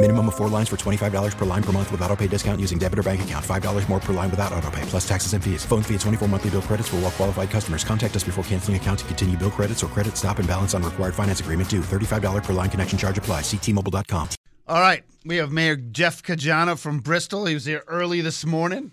Minimum of four lines for $25 per line per month with auto pay discount using debit or bank account. $5 more per line without auto pay, plus taxes and fees. Phone fee at 24 monthly bill credits for all well qualified customers. Contact us before canceling account to continue bill credits or credit stop and balance on required finance agreement due. $35 per line connection charge apply. Ctmobile.com. All right. We have Mayor Jeff Caggiano from Bristol. He was here early this morning.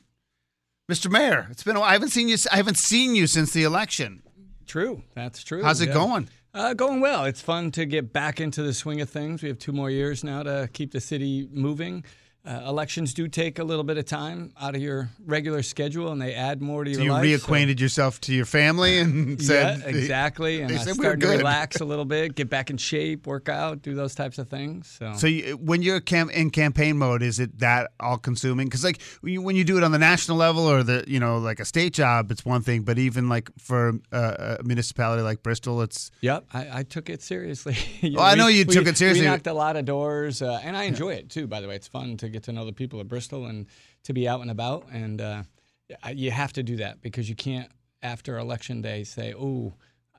Mr. Mayor, it's been a while. I haven't seen you I haven't seen you since the election. True. That's true. How's it yeah. going? Uh, going well. It's fun to get back into the swing of things. We have two more years now to keep the city moving. Uh, elections do take a little bit of time out of your regular schedule, and they add more to So your you life. You reacquainted yourself to your family and said yeah, exactly. And they I said we started to relax a little bit, get back in shape, work out, do those types of things. So, So you, when you're cam- in campaign mode, is it that all consuming? Because like when you, when you do it on the national level or the you know like a state job, it's one thing. But even like for uh, a municipality like Bristol, it's Yep, I, I took it seriously. You Oh, I know you we- took it seriously. We knocked a lot of doors, uh, and I enjoy it too. By the way, it's fun to get to know the people of Bristol and to be out and about. And uh, you have to do that because you can't, after election day, say, "Oh."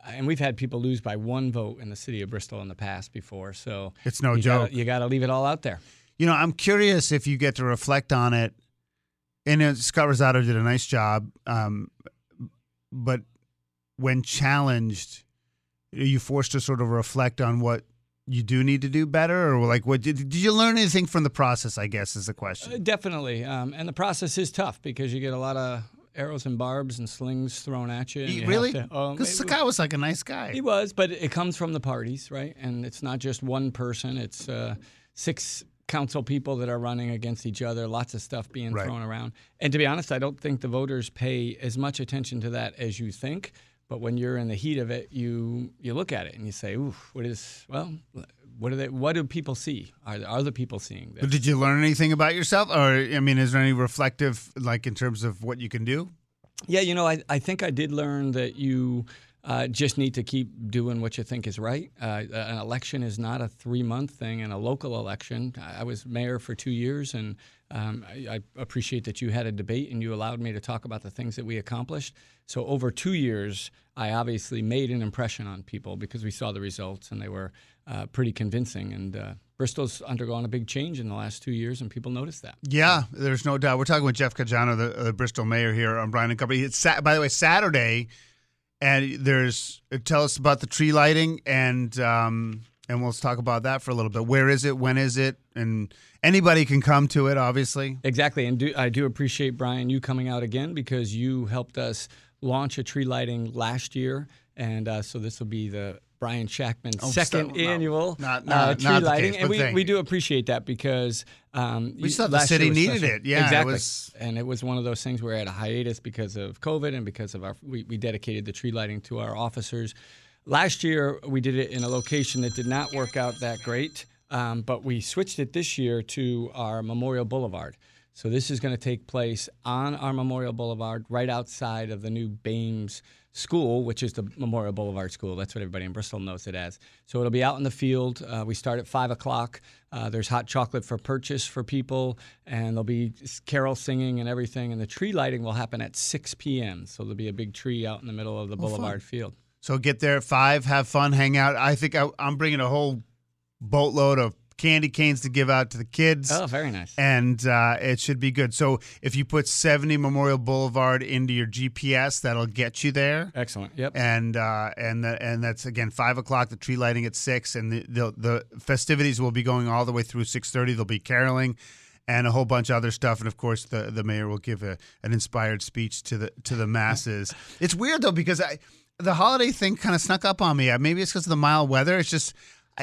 And we've had people lose by one vote in the city of Bristol in the past before, so It's no you joke. Gotta, you got to leave it all out there. you know I'm curious if you get to reflect on it. And uh, Scott Rosato did a nice job, um, but when challenged, are you forced to sort of reflect on what you do need to do better, or like what did, did you learn anything from the process? I guess is the question. Uh, definitely, um, and the process is tough because you get a lot of arrows and barbs and slings thrown at you. you really? um, Because the guy was like a nice guy. He was, but it comes from the parties, right? And it's not just one person. It's uh, six council people that are running against each other. Lots of stuff being Right. thrown around. And to be honest, I don't think the voters pay as much attention to that as you think. But when you're in the heat of it, you you look at it and you say, "Ooh, what is well? What do they? What do people see? Are are the people seeing this?" But did you learn anything about yourself, or I mean, is there any reflective, like in terms of what you can do? Yeah, you know, I, I think I did learn that you uh, just need to keep doing what you think is right. Uh, an election is not a three month thing, and a local election. I was mayor for two years, and um, I, I appreciate that you had a debate and you allowed me to talk about the things that we accomplished. So, over two years, I obviously made an impression on people because we saw the results and they were uh, pretty convincing. And uh, Bristol's undergone a big change in the last two years, and people noticed that. Yeah, there's no doubt. We're talking with Jeff Caggiano, the, the Bristol mayor here on Brian and Company. It's by the way Saturday, and there's tell us about the tree lighting and um, and we'll talk about that for a little bit. Where is it? When is it? And anybody can come to it, obviously. Exactly, and do, I do appreciate Brian you coming out again because you helped us launch a tree lighting last year, and uh, so this will be the Brian Shactman Oh, second no, annual not- uh, tree not lighting, case, and we, we do appreciate that because um, We thought the city needed special. it. Yeah, it exactly, was- and it was one of those things where at a hiatus because of COVID and because of our we, we dedicated the tree lighting to our officers. Last year we did it in a location that did not work out that great, um, but we switched it this year to our Memorial Boulevard. So this is going to take place on our Memorial Boulevard, right outside of the new Bames School, which is the Memorial Boulevard School. That's what everybody in Bristol knows it as. So it'll be out in the field. Uh, we start at five o'clock. Uh, there's hot chocolate for purchase for people, and there'll be carol singing and everything. And the tree lighting will happen at 6 p.m. So there'll be a big tree out in the middle of the Boulevard field. So get there at five, have fun, hang out. I think I, I'm bringing a whole boatload of candy canes to give out to the kids. Oh, very nice. and uh, it should be good. So if you put 70 Memorial Boulevard into your GPS, that'll get you there. Excellent. Yep. And uh, and the, and that's again five o'clock. The tree lighting at six, and the, the the festivities will be going all the way through six thirty. There'll be caroling, and a whole bunch of other stuff. And of course, the the mayor will give a, an inspired speech to the to the masses. it's weird though because I the holiday thing kind of snuck up on me. Maybe it's because of the mild weather. It's just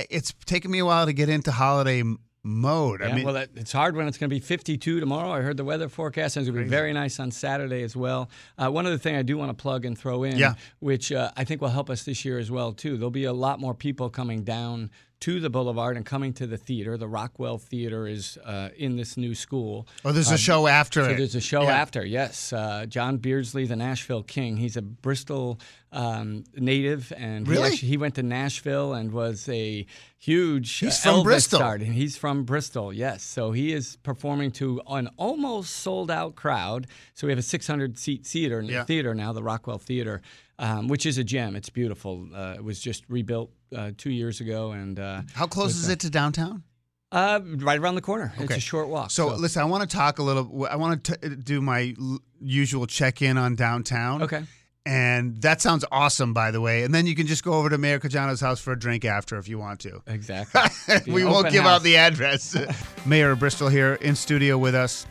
it's taken me a while to get into holiday mode. Yeah, I mean, well, that, it's hard when it's going to be 52 tomorrow. I heard the weather forecast, and it's going to be very nice on Saturday as well. Uh, one other thing I do want to plug and throw in, Yeah. which uh, I think will help us this year as well too. There'll be a lot more people coming down to the Boulevard and coming to the theater. The Rockwell Theater is uh, in this new school. oh, there's a show after So it. there's a show Yeah. after, yes. Uh, John Beardsley, the Nashville King. He's a Bristol um, native, and he, actually, he went to Nashville and was a huge He's uh, from Elvis Bristol. star, and he's from Bristol, yes. So he is performing to an almost sold out crowd. So we have a 600 seat theater, Yeah. theater now, the Rockwell Theater. Um, which is a gem. It's beautiful. Uh, it was just rebuilt uh, two years ago, and uh, How close is it to downtown? uh, right around the corner. It's a short walk. So, listen, I want to talk a little. I want to t- do my l- usual check in on downtown. okay. And that sounds awesome, by the way. And then you can just go over to Mayor Caggiano's house for a drink after if you want to. Exactly. We won't give house. out the address. Mayor of Bristol here in studio with us.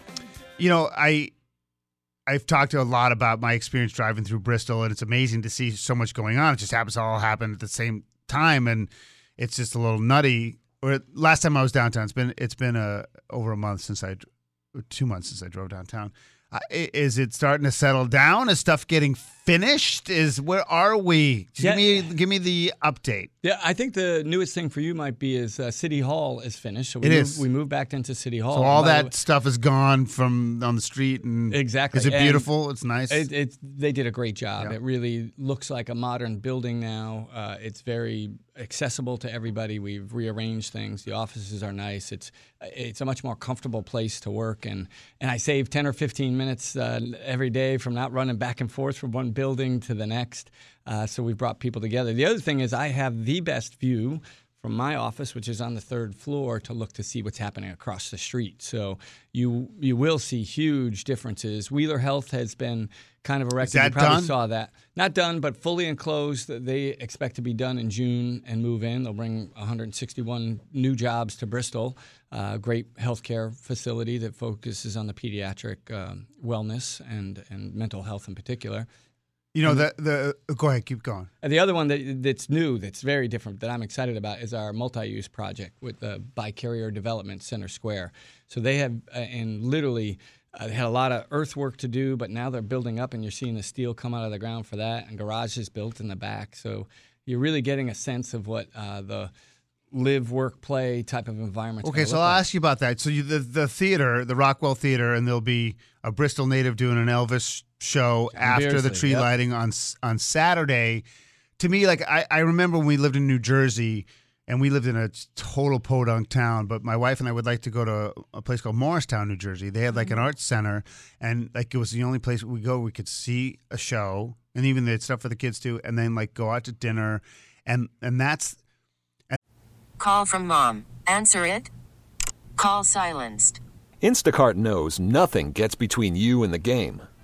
You know, I I've talked to a lot about my experience driving through Bristol, and it's amazing to see so much going on. It just happens to all happen at the same time, and it's just a little nutty. Or last time I was downtown, it's been it's been a over a month since I, two months since I drove downtown. Uh, is it starting to settle down? Is stuff getting finished? Is where are we? Just Yeah. Give me give me the update. Yeah, I think the newest thing for you might be is uh, City Hall is finished. So we It moved, is. We moved back into City Hall. So all And that way- stuff is gone from on the street, and Exactly. Is it And beautiful? It's nice. It, it, they did a great job. Yeah. It really looks like a modern building now. Uh, it's very accessible to everybody. We've rearranged things. The offices are nice. It's it's a much more comfortable place to work, and and I save ten or fifteen minutes uh, every day from not running back and forth from one building to the next. Uh, so we've brought people together. The other thing is I have the best view from my office, which is on the third floor, to look to see what's happening across the street. So you you will see huge differences. Wheeler Health has been kind of erected. that you probably done? saw that. Not done, but fully enclosed. They expect to be done in June and move in. They'll bring 161 new jobs to Bristol. Uh, great healthcare facility that focuses on the pediatric um, wellness and and mental health in particular. You know the the. Go ahead, keep going. And the other one that, that's new, that's very different, that I'm excited about, is our multi-use project with the Bicarrier Development Center Square. So they have, uh, and literally, uh, they had a lot of earthwork to do, but now they're building up, and you're seeing the steel come out of the ground for that, and garages built in the back. So you're really getting a sense of what uh, the live, work, play type of environment. Okay, so I'll ask you about that. So you, the the theater, the Rockwell Theater, and there'll be a Bristol native doing an Elvis show after the tree yep. lighting on on Saturday. To me, like I, I remember when we lived in New Jersey, and we lived in a total podunk town. But my wife and I would like to go to a place called Morristown, New Jersey. They had like an mm-hmm. art center, and like it was the only place we go. We could see a show, and even they had stuff for the kids too, and then like go out to dinner, and and that's Call from mom. Answer it. Call silenced. Instacart knows nothing gets between you and the game.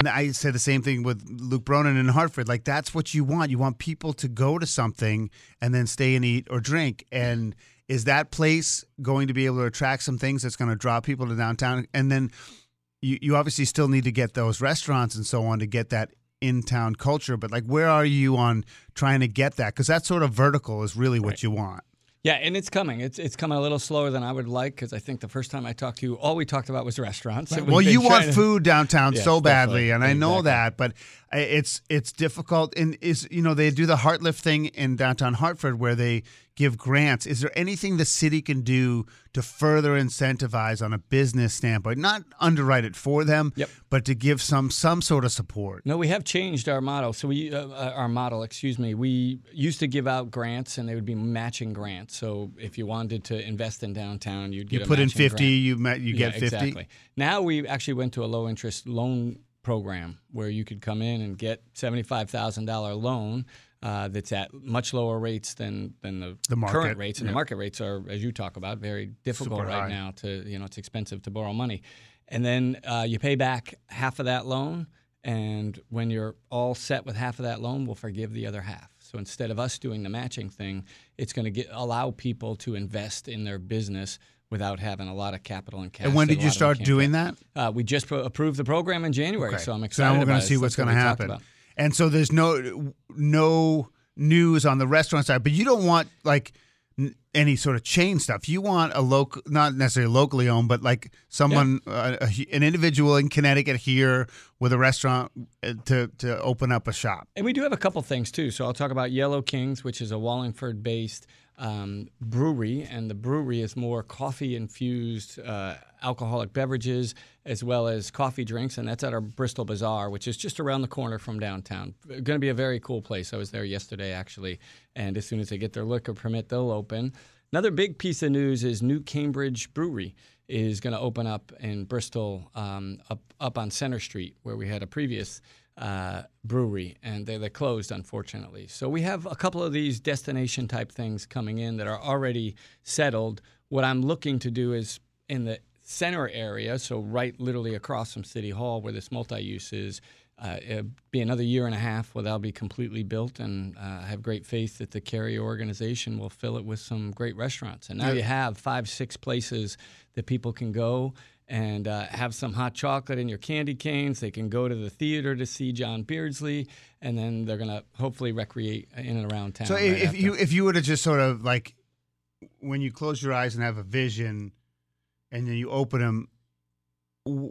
And I say the same thing with Luke Bronin in Hartford. Like that's what you want. You want people to go to something and then stay and eat or drink. And is that place going to be able to attract some things that's going to draw people to downtown? And then you, you obviously still need to get those restaurants and so on to get that in town culture. But like, where are you on trying to get that? Because that sort of vertical is really what you want. Yeah, and it's coming. It's it's coming a little slower than I would like because I think the first time I talked to you, all we talked about was restaurants. We've well, you want to- food downtown Yes, so badly, definitely. and I know that, but it's it's difficult. And is you know they do the Heartlift thing in downtown Hartford where they give grants. Is there anything the city can do to further incentivize on a business standpoint? Not underwrite it for them, Yep. but to give some some sort of support. No, we have changed our model. So we, uh, uh, our model, excuse me. We used to give out grants, and they would be matching grants. So if you wanted to invest in downtown, you'd get You put in fifty, grant. you met, you Yeah, get fifty. Exactly. Now we actually went to a low interest loan program where you could come in and get seventy five thousand dollar loan. Uh, that's at much lower rates than than the, The market, current rates, and yeah. the market rates are, as you talk about, very difficult Super right high. now. To you know, it's expensive to borrow money, and then uh, you pay back half of that loan, and when you're all set with half of that loan, we'll forgive the other half. So instead of us doing the matching thing, it's going to get allow people to invest in their business without having a lot of capital and cash. And when did you lot of them start doing that? Uh, we just pro- approved the program in January, so I'm excited. So now we're going to see what's going to happen. And so there's no no news on the restaurant side, but you don't want like n- any sort of chain stuff. You want a local, not necessarily locally owned, but like someone, uh, a, an individual in Connecticut here with a restaurant uh, to to open up a shop. And we do have a couple things too. So I'll talk about Yellow Kings, which is a Wallingford based um, brewery. And the brewery is more coffee infused uh, alcoholic beverages as well as coffee drinks. And that's at our Bristol Bazaar, which is just around the corner from downtown. Going to be a very cool place. I was there yesterday actually. And as soon as they get their liquor permit, they'll open. Another big piece of news is New Cambridge Brewery is going to open up in Bristol, um, up up on Center Street, where we had a previous uh, brewery, and they, they closed unfortunately. So we have a couple of these destination type things coming in that are already settled. What I'm looking to do is in the center area, so right literally across from City Hall, where this multi-use is. Uh, it'll be another year and a half where that'll be completely built, and uh, I have great faith that the Carrier organization will fill it with some great restaurants. And now Yeah. you have five, six places that people can go and uh, have some hot chocolate in your candy canes. They can go to the theater to see John Beardsley, and then they're gonna hopefully recreate in and around town. So right if after. you if you were to just sort of like when you close your eyes and have a vision, and then you open them,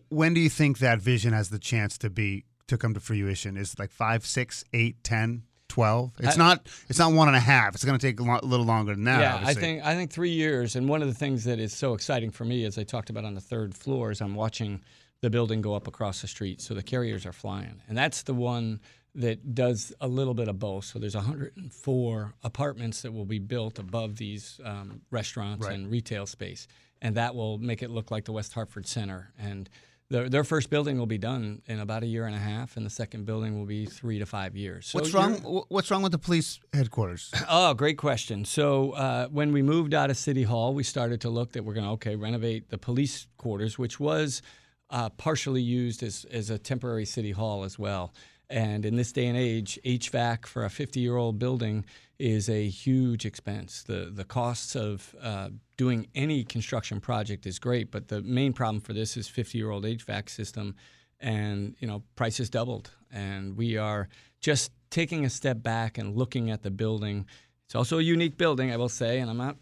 when do you think that vision has the chance to be to come to fruition? Is it like five, six, eight, ten, twelve? It's I- not. It's not one and a half. It's going to take a, lo- little longer than that. yeah, obviously. I think I think three years. And one of the things that is so exciting for me, as I talked about on the third floor, is I'm watching the building go up across the street. So the carriers are flying, and that's the one that does a little bit of both. So there's 104 apartments that will be built above these um, restaurants Right. and retail space, and that will make it look like the West Hartford Center. And their, their first building will be done in about a year and a half, and the second building will be three to five years. So What's wrong? What's wrong with the police headquarters? Oh, great question. So uh, when we moved out of City Hall, we started to look that we're going to okay renovate the police quarters, which was uh, partially used as as a temporary city hall as well. And in this day and age, HVAC for a 50 year old building is a huge expense. The the costs of uh, doing any construction project is great, but the main problem for this is 50 year old HVAC system, and you know prices doubled. And we are just taking a step back and looking at the building. It's also a unique building, I will say, and I'm not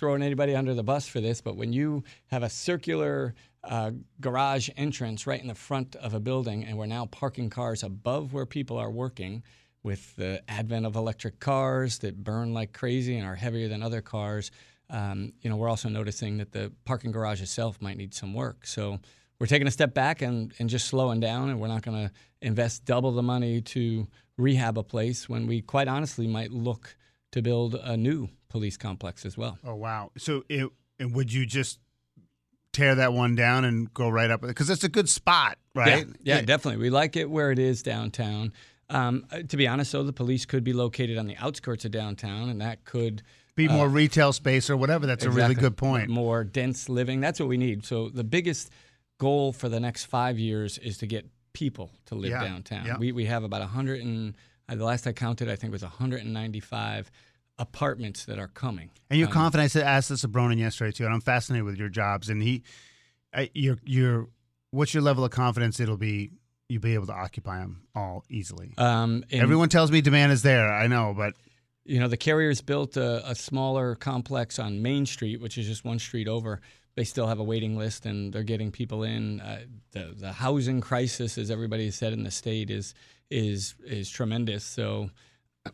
throwing anybody under the bus for this, but when you have a circular uh, garage entrance right in the front of a building, and we're now parking cars above where people are working, with the advent of electric cars that burn like crazy and are heavier than other cars, um, you know, we're also noticing that the parking garage itself might need some work. So we're taking a step back and, and just slowing down, and we're not going to invest double the money to rehab a place when we quite honestly might look to build a new police complex as well. Oh wow! So it, and would you just tear that one down and go right up because it's a good spot, right? Yeah, yeah, definitely. We like it where it is downtown. Um, uh, to be honest, though, the police could be located on the outskirts of downtown, and that could Be more retail space or whatever. That's a really good point. More dense living. That's what we need. So the biggest goal for the next five years is to get people to live Yeah, downtown. yeah. We we have about a 100 and uh, the last I counted, I think it was 195 apartments that are coming. And you're Um, confident. I said, asked this of Bronin yesterday too, and I'm fascinated with your jobs. And he, I, you're, you're, what's your level of confidence? It'll be you'll be able to occupy them all easily. Um, Everyone tells me demand is there. I know, but You know, the carriers built a, a smaller complex on Main Street, which is just one street over. They still have a waiting list, and they're getting people in. Uh, the the housing crisis, as everybody has said in the state, is is is tremendous. So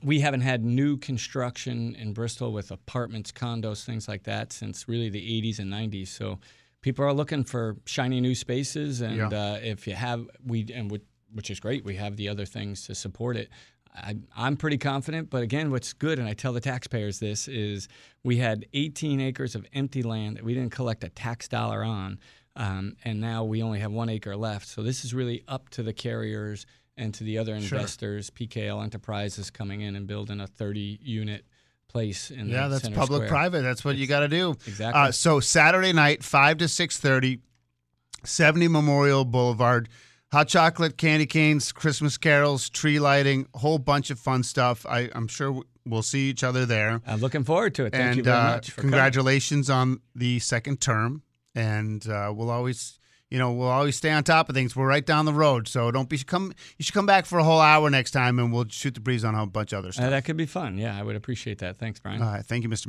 we haven't had new construction in Bristol with apartments, condos, things like that since really the 80s and 90s. So people are looking for shiny new spaces, and Yeah. uh, if you have we and which, which is great, we have the other things to support it. I, I'm pretty confident, but again, what's good, and I tell the taxpayers this, is we had 18 acres of empty land that we didn't collect a tax dollar on, um, and now we only have one acre left. So this is really up to the carriers and to the other Sure. investors. PKL Enterprises coming in and building a 30 unit place in yeah, that's public square. private. That's what you got to do. Exactly. Uh, so Saturday night, five to six thirty, 70 Memorial Boulevard. Hot chocolate, candy canes, Christmas carols, tree lighting, a whole bunch of fun stuff. I, I'm sure we'll see each other there. I'm looking forward to it. Thank and you very uh, much. For coming. congratulations on the second term. And uh, we'll always, you know, we'll always stay on top of things. We're right down the road, so don't be come. You should come back for a whole hour next time, and we'll shoot the breeze on a bunch of other Uh, stuff. that could be fun. Yeah, I would appreciate that. Thanks, Brian. All right, thank you, Mr.